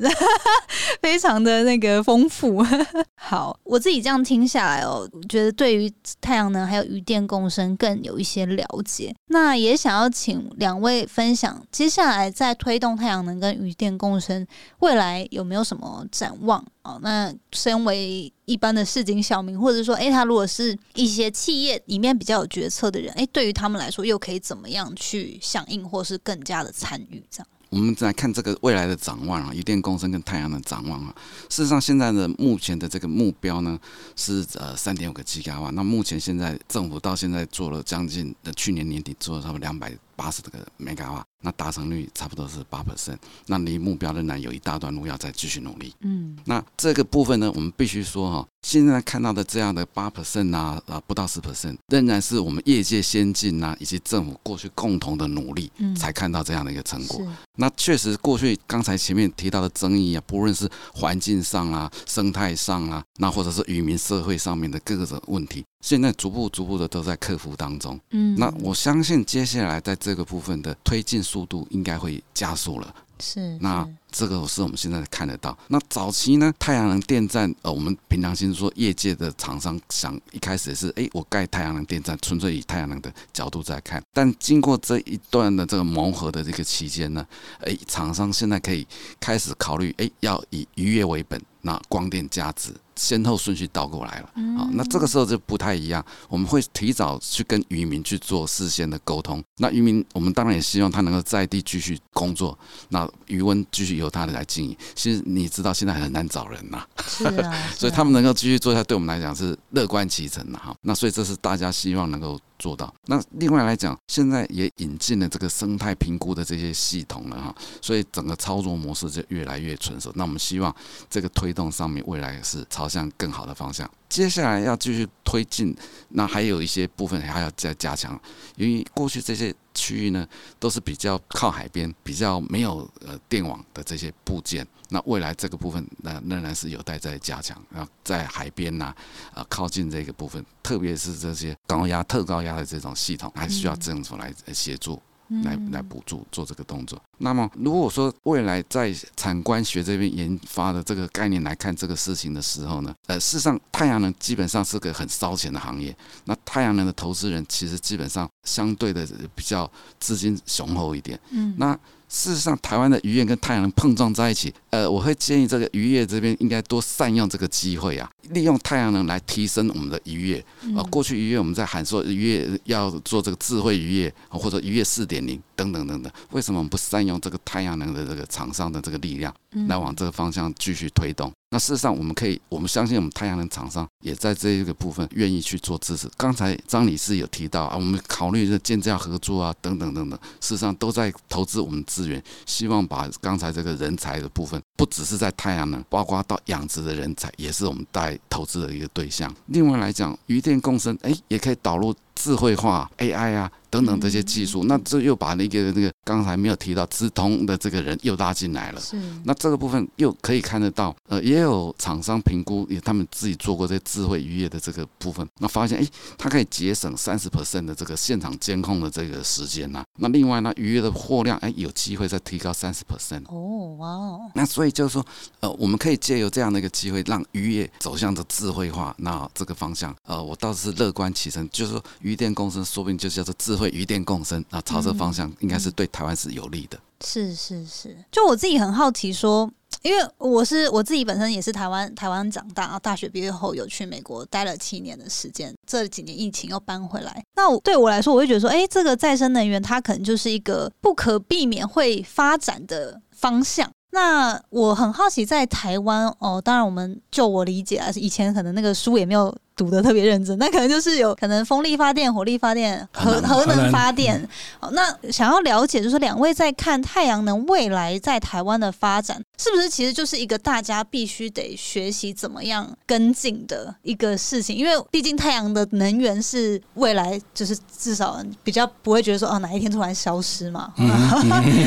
非常的那个丰富。好，我自己这样听下来哦，觉得对于太阳能还有余电共生更有一些了解。那也想要请两位分享，接下来在推动太阳能跟余电共生未来。有没有什么展望啊？那身为一般的市井小民，或者说，哎，他如果是一些企业里面比较有决策的人，哎，对于他们来说，又可以怎么样去响应，或是更加的参与？这样，
我们再看这个未来的展望啊，一电共生跟太阳能展望啊。事实上，现在的目前的这个目标呢，是呃三点五个吉瓦。那目前现在政府到现在做了将近的去年年底做了差不多两百八十这个 mega 瓦。那达成率差不多是八 percent，那离目标仍然有一大段路要再继续努力。嗯，那这个部分呢，我们必须说哈，现在看到的这样的八 percent 啊，啊不到十 percent，仍然是我们业界先进呐，以及政府过去共同的努力，才看到这样的一个成果。那确实过去刚才前面提到的争议啊，不论是环境上啊、生态上啊，那或者是渔民社会上面的各种问题，现在逐步逐步的都在克服当中。嗯，那我相信接下来在这个部分的推进。速度应该会加速了，
是
那这个是我们现在看得到。那早期呢，太阳能电站，呃，我们平常心说，业界的厂商想一开始是，哎，我盖太阳能电站，纯粹以太阳能的角度在看。但经过这一段的这个磨合的这个期间呢，哎，厂商现在可以开始考虑，哎，要以渔业为本，那光电价值。先后顺序倒过来了，好，那这个时候就不太一样。我们会提早去跟渔民去做事先的沟通。那渔民，我们当然也希望他能够在地继续工作，那渔温继续由他来经营。其实你知道，现在很难找人呐，
是啊，
所以他们能够继续做下，对我们来讲是乐观其成的哈。那所以这是大家希望能够做到。那另外来讲，现在也引进了这个生态评估的这些系统了哈，所以整个操作模式就越来越成熟。那我们希望这个推动上面未来是朝。朝向更好的方向，接下来要继续推进，那还有一些部分还要再加强，因为过去这些区域呢都是比较靠海边，比较没有呃电网的这些部件，那未来这个部分那仍然是有待再加强，然后在海边呐啊靠近这个部分，特别是这些高压、特高压的这种系统，还需要政府来协助。来来补助做这个动作。那么，如果说未来在产官学这边研发的这个概念来看这个事情的时候呢，呃，事实上太阳能基本上是个很烧钱的行业。那太阳能的投资人其实基本上相对的比较资金雄厚一点。嗯，那。事实上，台湾的渔业跟太阳能碰撞在一起，呃，我会建议这个渔业这边应该多善用这个机会啊，利用太阳能来提升我们的渔业。啊，过去渔业我们在喊说渔业要做这个智慧渔业，或者渔业四点零等等等等，为什么我们不善用这个太阳能的这个厂商的这个力量，来往这个方向继续推动？那事实上，我们可以，我们相信我们太阳能厂商也在这一个部分愿意去做支持。刚才张理事有提到啊，我们考虑的建造合作啊，等等等等，事实上都在投资我们资源，希望把刚才这个人才的部分，不只是在太阳能，包括到养殖的人才，也是我们带投资的一个对象。另外来讲，余电共生，哎，也可以导入。智慧化 AI 啊等等这些技术，那这又把那个那个刚才没有提到资通的这个人又拉进来了。是，那这个部分又可以看得到，呃，也有厂商评估，也他们自己做过这智慧渔业的这个部分，那发现哎，它可以节省三十 percent 的这个现场监控的这个时间呐。那另外呢，渔业的货量哎，有机会再提高三十 percent。哦，哇哦。那所以就是说，呃，我们可以借由这样的一个机会，让渔业走向的智慧化，那这个方向，呃，我倒是乐观其成，就是说。渔电公司，说不定就叫做智慧余电共生啊，朝这方向应该是对台湾是有利的。
是是是，就我自己很好奇，说，因为我是我自己本身也是台湾台湾长大，然后大学毕业后有去美国待了七年的时间，这几年疫情又搬回来。那对我来说，我会觉得说，哎，这个再生能源它可能就是一个不可避免会发展的方向。那我很好奇，在台湾哦，当然我们就我理解啊，以前可能那个书也没有。读的特别认真，那可能就是有可能风力发电、火力发电、核核能发电。好，那想要了解，就是两位在看太阳能未来在台湾的发展，是不是其实就是一个大家必须得学习怎么样跟进的一个事情？因为毕竟太阳的能源是未来，就是至少比较不会觉得说哦哪一天突然消失嘛，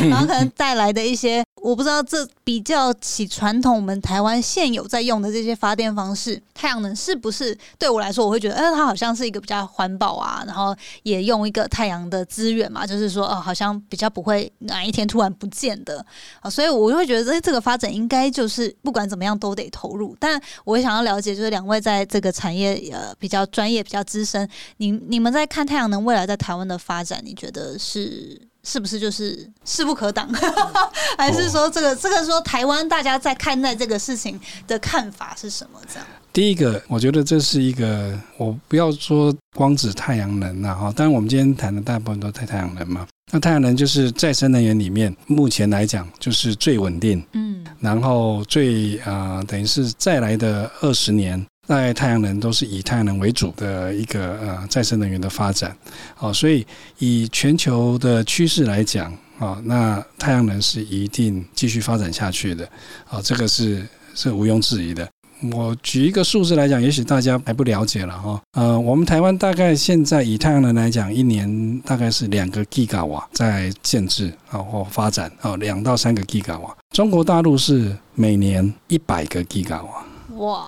然后可能带来的一些。我不知道这比较起传统，我们台湾现有在用的这些发电方式，太阳能是不是对我来说，我会觉得，哎，它好像是一个比较环保啊，然后也用一个太阳的资源嘛，就是说，哦，好像比较不会哪一天突然不见的啊，所以我就会觉得，哎，这个发展应该就是不管怎么样都得投入。但我也想要了解，就是两位在这个产业呃比较专业、比较资深，你你们在看太阳能未来在台湾的发展，你觉得是？是不是就是势不可挡，还是说这个这个说台湾大家在看待这个事情的看法是什么？这样，
第一个，我觉得这是一个，我不要说光指太阳能了哈，当然我们今天谈的大部分都太太阳能嘛。那太阳能就是再生能源里面目前来讲就是最稳定，嗯，然后最啊等于是再来的二十年。在太阳能都是以太阳能为主的一个呃再生能源的发展，哦，所以以全球的趋势来讲，啊，那太阳能是一定继续发展下去的，啊，这个是是毋庸置疑的。我举一个数字来讲，也许大家还不了解了哈，呃，我们台湾大概现在以太阳能来讲，一年大概是两个 Giga 瓦在建制啊或发展啊，两到三个 Giga 瓦。中国大陆是每年一百个 Giga 瓦。哇。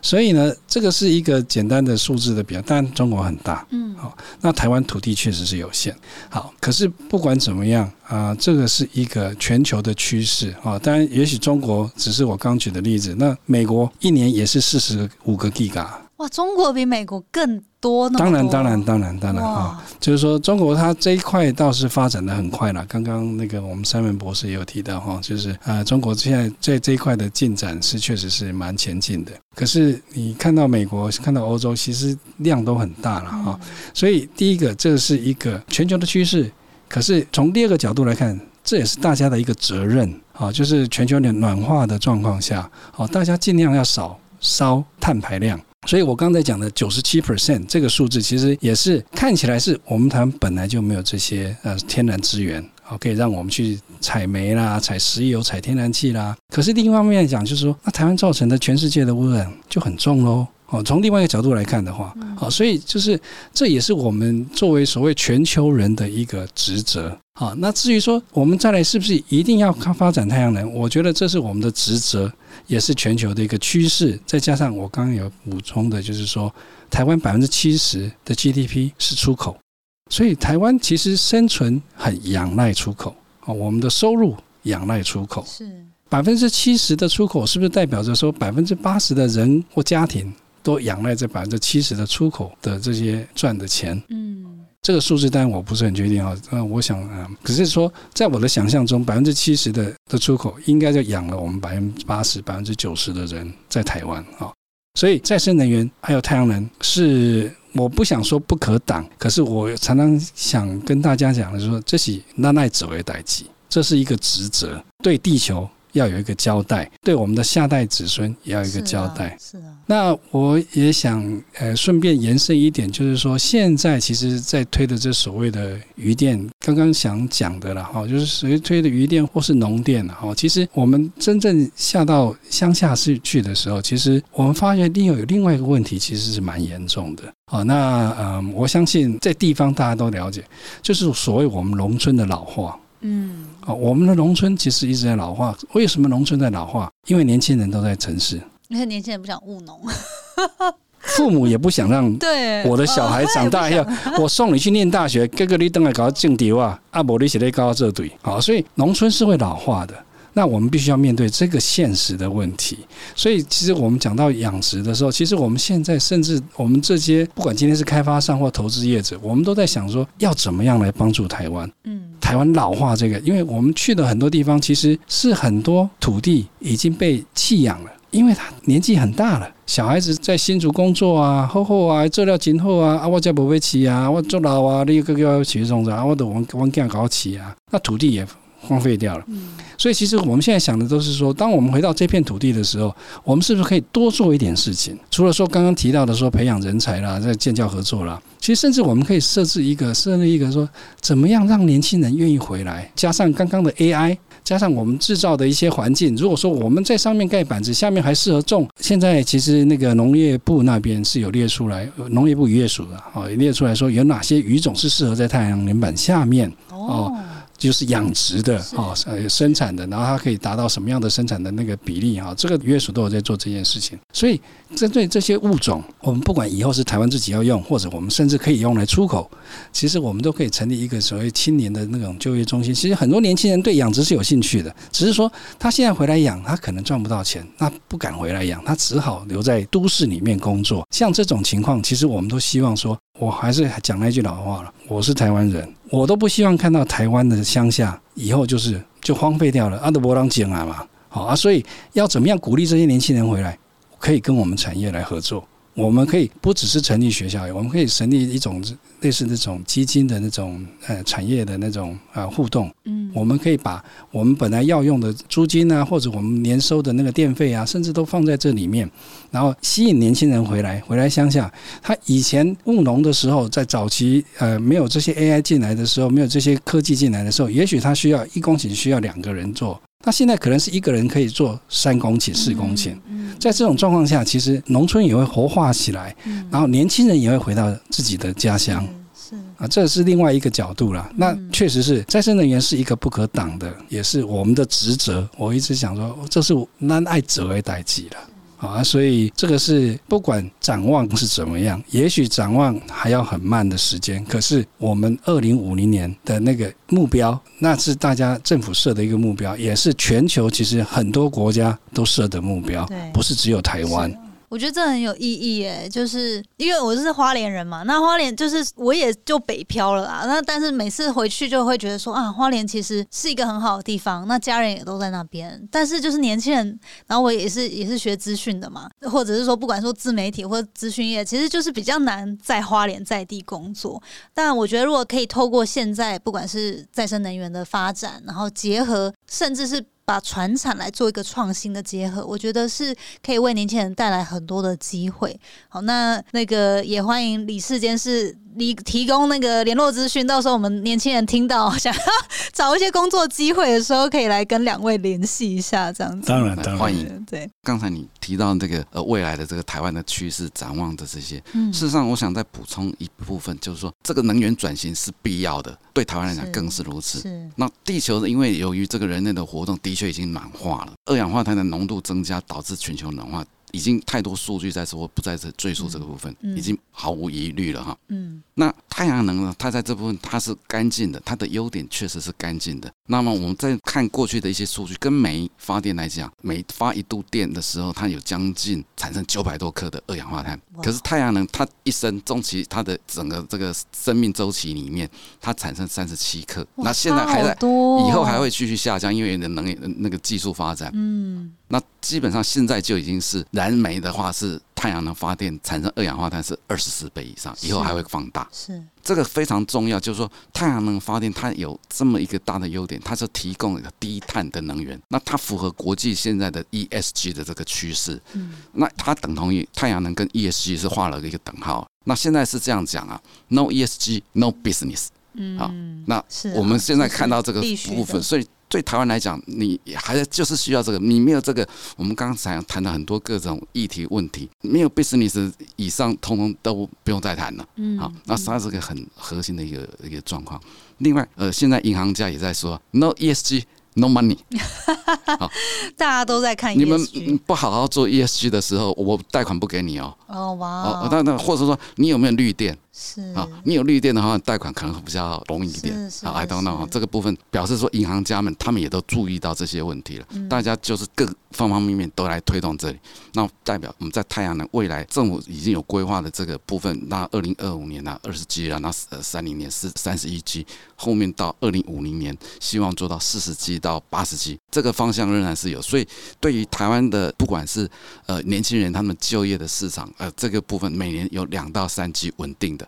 所以呢，这个是一个简单的数字的比较，但中国很大，嗯，好，那台湾土地确实是有限。好，可是不管怎么样啊，这个是一个全球的趋势啊。当然，也许中国只是我刚举的例子，那美国一年也是四十五个 G 港。
哇，中国比美国更多呢！
当然，当然，当然，当然啊！就是说，中国它这一块倒是发展的很快了。刚刚那个我们三文博士也有提到哈，就是呃，中国现在在这一块的进展是确实是蛮前进的。可是你看到美国、看到欧洲，其实量都很大了哈。所以第一个，这是一个全球的趋势。可是从第二个角度来看，这也是大家的一个责任啊，就是全球暖暖化的状况下，好，大家尽量要少烧碳排量。所以我刚才讲的九十七 percent 这个数字，其实也是看起来是我们台湾本来就没有这些呃天然资源，好可以让我们去采煤啦、采石油、采天然气啦。可是另一方面来讲，就是说那台湾造成的全世界的污染就很重喽。哦，从另外一个角度来看的话，好，所以就是这也是我们作为所谓全球人的一个职责。好，那至于说我们再来是不是一定要靠发展太阳能？我觉得这是我们的职责。也是全球的一个趋势，再加上我刚刚有补充的，就是说台湾百分之七十的 GDP 是出口，所以台湾其实生存很仰赖出口啊，我们的收入仰赖出口。
是
百分之七十的出口，是不是代表着说百分之八十的人或家庭都仰赖这百分之七十的出口的这些赚的钱？嗯。这个数字当然我不是很确定啊，嗯，我想啊，可是说在我的想象中，百分之七十的的出口应该就养了我们百分之八十、百分之九十的人在台湾啊，所以再生能源还有太阳能是我不想说不可挡，可是我常常想跟大家讲的是说，这是那奈子为代际，这是一个职责，对地球。要有一个交代，对我们的下代子孙也要一个交代。
是啊，
那我也想呃顺便延伸一点，就是说现在其实在推的这所谓的余电，刚刚想讲的了哈，就是谁推的余电或是农电哈，其实我们真正下到乡下市去的时候，其实我们发现另有有另外一个问题，其实是蛮严重的。好，那嗯，我相信在地方大家都了解，就是所谓我们农村的老化。嗯，好，我们的农村其实一直在老化。为什么农村在老化？因为年轻人都在城市。
因为年轻人不想务农，
父母也不想让
对
我的小孩长大要我送你去念大学，哥哥你等来搞政敌哇，阿伯你写在高这堆。好，所以农村是会老化的。那我们必须要面对这个现实的问题，所以其实我们讲到养殖的时候，其实我们现在甚至我们这些不管今天是开发商或投资业者，我们都在想说要怎么样来帮助台湾。嗯，台湾老化这个，因为我们去的很多地方，其实是很多土地已经被弃养了，因为他年纪很大了，小孩子在新竹工作啊，后后啊，做了今后啊，啊，我家不会起啊，我做老啊，你个个要起种子啊，我都往往干搞起啊，那土地也。荒废掉了，所以其实我们现在想的都是说，当我们回到这片土地的时候，我们是不是可以多做一点事情？除了说刚刚提到的说培养人才啦，在建教合作啦，其实甚至我们可以设置一个设立一个说，怎么样让年轻人愿意回来？加上刚刚的 AI，加上我们制造的一些环境，如果说我们在上面盖板子，下面还适合种，现在其实那个农业部那边是有列出来，农业部渔业署的啊，列出来说有哪些鱼种是适合在太阳能板下面哦。就是养殖的啊，呃，生产的，然后它可以达到什么样的生产的那个比例哈？这个约署都有在做这件事情。所以针对这些物种，我们不管以后是台湾自己要用，或者我们甚至可以用来出口，其实我们都可以成立一个所谓青年的那种就业中心。其实很多年轻人对养殖是有兴趣的，只是说他现在回来养，他可能赚不到钱，那不敢回来养，他只好留在都市里面工作。像这种情况，其实我们都希望说。我还是讲那句老话了，我是台湾人，我都不希望看到台湾的乡下以后就是就荒废掉了，阿德伯朗进来嘛，好啊，所以要怎么样鼓励这些年轻人回来，可以跟我们产业来合作。我们可以不只是成立学校，我们可以成立一种类似那种基金的那种呃产业的那种啊互动。嗯，我们可以把我们本来要用的租金啊，或者我们年收的那个电费啊，甚至都放在这里面，然后吸引年轻人回来，回来乡下。他以前务农的时候，在早期呃没有这些 AI 进来的时候，没有这些科技进来的时候，也许他需要一公顷需要两个人做。那现在可能是一个人可以做三公顷、四公顷，在这种状况下，其实农村也会活化起来，然后年轻人也会回到自己的家乡。是啊，这是另外一个角度了。那确实是再生能源是一个不可挡的，也是我们的职责。我一直想说，这是难爱者为代际了。啊，所以这个是不管展望是怎么样，也许展望还要很慢的时间，可是我们二零五零年的那个目标，那是大家政府设的一个目标，也是全球其实很多国家都设的目标，不是只有台湾。
我觉得这很有意义耶，就是因为我是花莲人嘛，那花莲就是我也就北漂了啦。那但是每次回去就会觉得说啊，花莲其实是一个很好的地方，那家人也都在那边。但是就是年轻人，然后我也是也是学资讯的嘛，或者是说不管说自媒体或资讯业，其实就是比较难在花莲在地工作。但我觉得如果可以透过现在不管是再生能源的发展，然后结合甚至是。把传产来做一个创新的结合，我觉得是可以为年轻人带来很多的机会。好，那那个也欢迎李世坚是。你提供那个联络资讯，到时候我们年轻人听到 想要找一些工作机会的时候，可以来跟两位联系一下，这样子。
当然，当然
欢迎。
对，
刚才你提到这个呃未来的这个台湾的趋势展望的这些，嗯事实上，我想再补充一部分，就是说这个能源转型是必要的，对台湾来讲更是如此。
是。
那地球因为由于这个人类的活动，的确已经暖化了，二氧化碳的浓度增加，导致全球暖化。已经太多数据在说，不在这赘述这个部分，已经毫无疑虑了哈。嗯，那太阳能呢？它在这部分它是干净的，它的优点确实是干净的。那么我们在看过去的一些数据，跟煤发电来讲，每发一度电的时候，它有将近产生九百多克的二氧化碳。可是太阳能它一生中期它的整个这个生命周期里面，它产生三十七克。那现在还在，以后还会继续下降，因为的能源那个技术发展。嗯。那基本上现在就已经是燃煤的话是太阳能发电产生二氧化碳是二十四倍以上，以后还会放大。
是
这个非常重要，就是说太阳能发电它有这么一个大的优点，它是提供一个低碳的能源。那它符合国际现在的 ESG 的这个趋势。嗯，那它等同于太阳能跟 ESG 是画了一个等号。那现在是这样讲啊，No ESG No business。嗯，好，那我们现在看到这个部分，所以。对台湾来讲，你还就是需要这个，你没有这个，我们刚才谈了很多各种议题问题，没有 business 以上，通通都不用再谈了。嗯，好，那它是个很核心的一个一个状况。另外，呃，现在银行家也在说 no ESG。No money，
好，大家都在看。
你们不好好做 ESG 的时候，我贷款不给你哦。
哦哇！哦，
那那或者说你有没有绿电？
是
啊，你有绿电的话，贷款可能比较容易一点。啊，I don't know，这个部分表示说银行家们他们也都注意到这些问题了。大家就是各方方面面都来推动这里，那代表我们在太阳能未来政府已经有规划的这个部分。那二零二五年啊，二十 G 啊，那呃三零年是三十一 G，后面到二零五零年希望做到四十 G 到八十 G，这个方向仍然是有。所以对于台湾的不管是呃年轻人他们就业的市场，呃这个部分每年有两到三 G 稳定的。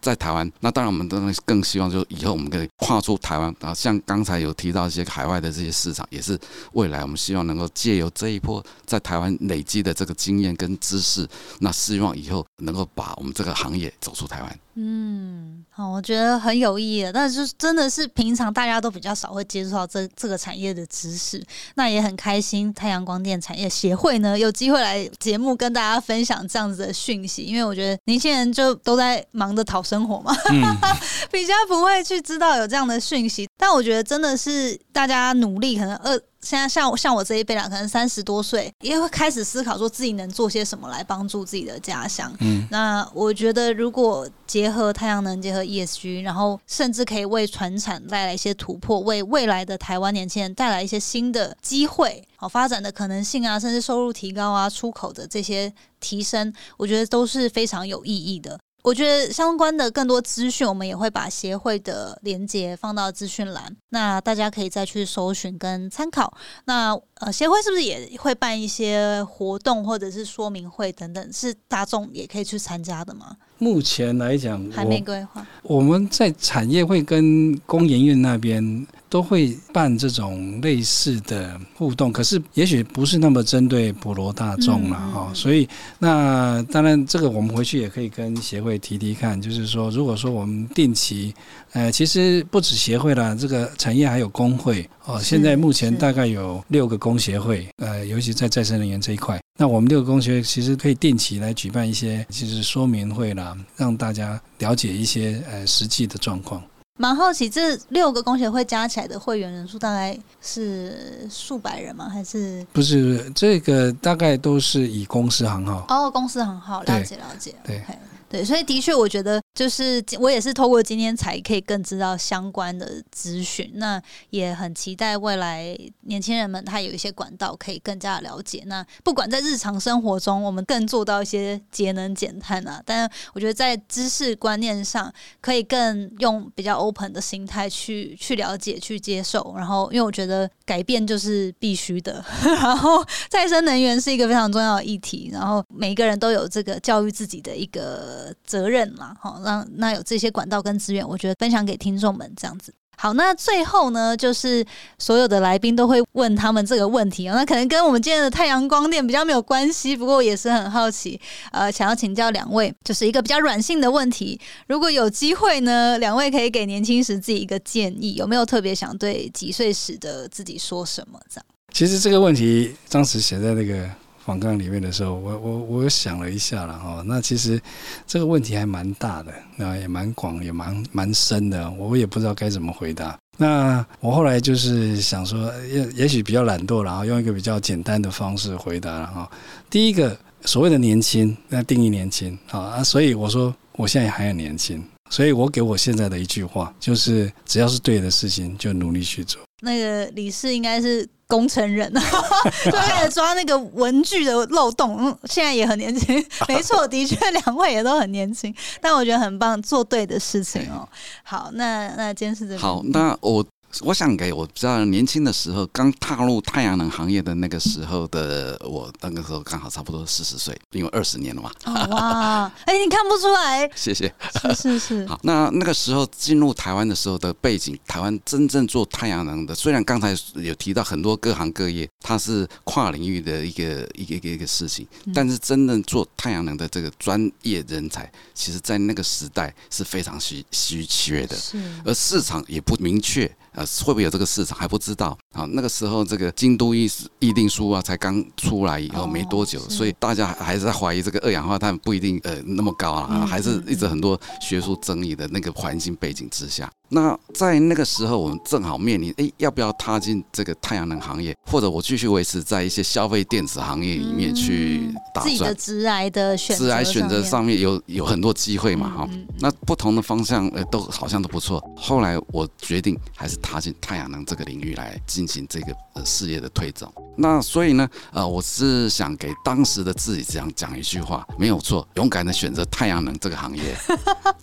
在台湾，那当然我们当然更希望，就是以后我们可以跨出台湾啊，像刚才有提到一些海外的这些市场，也是未来我们希望能够借由这一波在台湾累积的这个经验跟知识，那希望以后能够把我们这个行业走出台湾。
嗯，好，我觉得很有意义，但是真的是平常大家都比较少会接触到这这个产业的知识，那也很开心。太阳光电产业协会呢有机会来节目跟大家分享这样子的讯息，因为我觉得年轻人就都在忙着讨生活嘛，比较不会去知道有这样的讯息。但我觉得真的是大家努力，可能二。现在像像我这一辈啦，可能三十多岁，也会开始思考说自己能做些什么来帮助自己的家乡。嗯，那我觉得如果结合太阳能，结合 ESG，然后甚至可以为船产带来一些突破，为未来的台湾年轻人带来一些新的机会，好发展的可能性啊，甚至收入提高啊，出口的这些提升，我觉得都是非常有意义的。我觉得相关的更多资讯，我们也会把协会的连接放到资讯栏，那大家可以再去搜寻跟参考。那呃，协会是不是也会办一些活动或者是说明会等等，是大众也可以去参加的吗？
目前来讲
还没规划。
我们在产业会跟工研院那边。都会办这种类似的互动，可是也许不是那么针对普罗大众了哈。所以那当然，这个我们回去也可以跟协会提提看，就是说，如果说我们定期，呃，其实不止协会啦，这个产业还有工会哦。现在目前大概有六个工协会，呃，尤其在再生能源这一块，那我们六个工协会其实可以定期来举办一些，就是说明会啦，让大家了解一些呃实际的状况。
蛮好奇，这六个工协会加起来的会员人数大概是数百人吗？还是
不是？这个大概都是以公司行号
哦，公司行号，了解了解，
对。
对，所以的确，我觉得就是我也是透过今天才可以更知道相关的资讯。那也很期待未来年轻人们他有一些管道可以更加了解。那不管在日常生活中，我们更做到一些节能减碳啊。但我觉得在知识观念上，可以更用比较 open 的心态去去了解、去接受。然后，因为我觉得改变就是必须的。然后，再生能源是一个非常重要的议题。然后，每一个人都有这个教育自己的一个。责任嘛，好，让那有这些管道跟资源，我觉得分享给听众们这样子。好，那最后呢，就是所有的来宾都会问他们这个问题啊，那可能跟我们今天的太阳光电比较没有关系，不过也是很好奇，呃，想要请教两位，就是一个比较软性的问题。如果有机会呢，两位可以给年轻时自己一个建议，有没有特别想对几岁时的自己说什么？这样？
其实这个问题当时写在那个。访纲里面的时候，我我我想了一下了哈，那其实这个问题还蛮大的，那也蛮广，也蛮蛮深的，我也不知道该怎么回答。那我后来就是想说，也也许比较懒惰，然后用一个比较简单的方式回答了哈。第一个，所谓的年轻，那定义年轻啊，所以我说我现在还很年轻，所以我给我现在的一句话就是，只要是对的事情，就努力去做。
那个李氏应该是。工程人 就开始抓那个文具的漏洞。嗯，现在也很年轻，没错，的确两位也都很年轻，但我觉得很棒，做对的事情哦。好，那那今天是这
好，那我。我想给我比较年轻的时候，刚踏入太阳能行业的那个时候的我，那个时候刚好差不多四十岁，因为二十年了嘛。
哇，哎，你看不出来。
谢谢。
是是是。
好，那那个时候进入台湾的时候的背景，台湾真正做太阳能的，虽然刚才有提到很多各行各业，它是跨领域的一个一个一个一个事情，但是真正做太阳能的这个专业人才，其实在那个时代是非常稀稀缺的，
是，
而市场也不明确。呃，会不会有这个市场还不知道啊？那个时候这个京都议议定书啊，才刚出来以后没多久，所以大家还是在怀疑这个二氧化碳不一定呃那么高啊，还是一直很多学术争议的那个环境背景之下。那在那个时候，我们正好面临，哎，要不要踏进这个太阳能行业，或者我继续维持在一些消费电子行业里面去打
自己的直癌的选
直癌选择上面有有很多机会嘛，哈。那不同的方向，呃，都好像都不错。后来我决定还是踏进太阳能这个领域来进行这个呃事业的推走。那所以呢，呃，我是想给当时的自己这样讲一句话，没有错，勇敢的选择太阳能这个行业，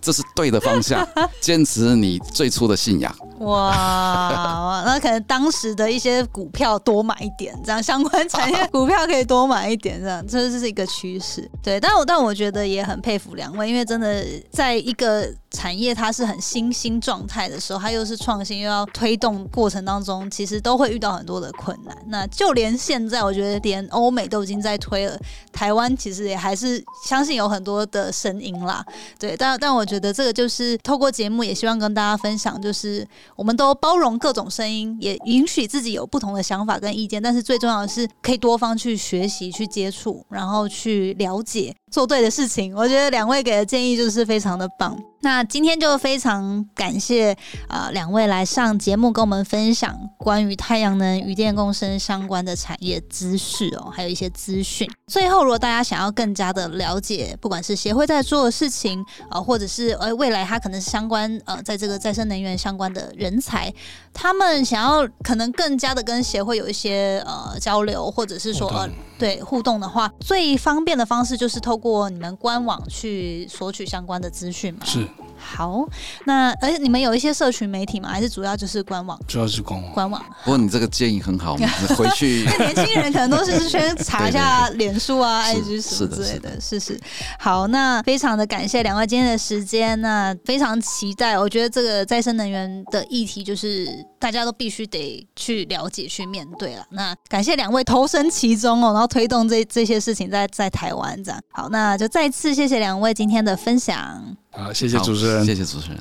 这是对的方向，坚持你最初的信仰。
哇，那可能当时的一些股票多买一点，这样相关产业股票可以多买一点，这样这是一个趋势。对，但我但我觉得也很佩服两位，因为真的在一个产业它是很新兴状态的时候，它又是创新又要推动过程当中，其实都会遇到很多的困难。那就连现在，我觉得连欧美都已经在推了，台湾其实也还是相信有很多的声音啦。对，但但我觉得这个就是透过节目，也希望跟大家分享，就是。我们都包容各种声音，也允许自己有不同的想法跟意见，但是最重要的是可以多方去学习、去接触，然后去了解。做对的事情，我觉得两位给的建议就是非常的棒。那今天就非常感谢啊两位来上节目，跟我们分享关于太阳能、与电共生相关的产业知识哦，还有一些资讯。最后，如果大家想要更加的了解，不管是协会在做的事情啊，或者是呃未来它可能是相关呃在这个再生能源相关的人才，他们想要可能更加的跟协会有一些呃交流，或者是说呃对互动的话，最方便的方式就是透。过过你们官网去索取相关的资讯吗？
是。
好，那而且你们有一些社群媒体吗？还是主要就是官网？
主要是官网。
官网。
不过你这个建议很好，回去。
年轻人可能都是先查一下 脸书啊、IG 什么之类的。是是。好，那非常的感谢两位今天的时间，那非常期待。我觉得这个再生能源的议题，就是大家都必须得去了解、去面对了。那感谢两位投身其中哦，然后推动这这些事情在在台湾这样。好，那就再次谢谢两位今天的分享。
好，谢谢主持人，
谢谢主持人。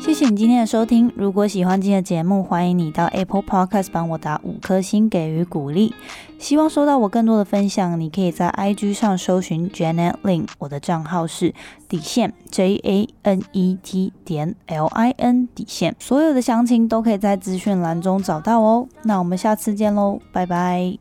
谢谢你今天的收听。如果喜欢今天的节目，欢迎你到 Apple Podcast 帮我打五颗星给予鼓励。希望收到我更多的分享，你可以在 IG 上搜寻 Janet Lin，我的账号是底线 J A N E T 点 L I N 底线，所有的详情都可以在资讯栏中找到哦。那我们下次见喽，拜拜。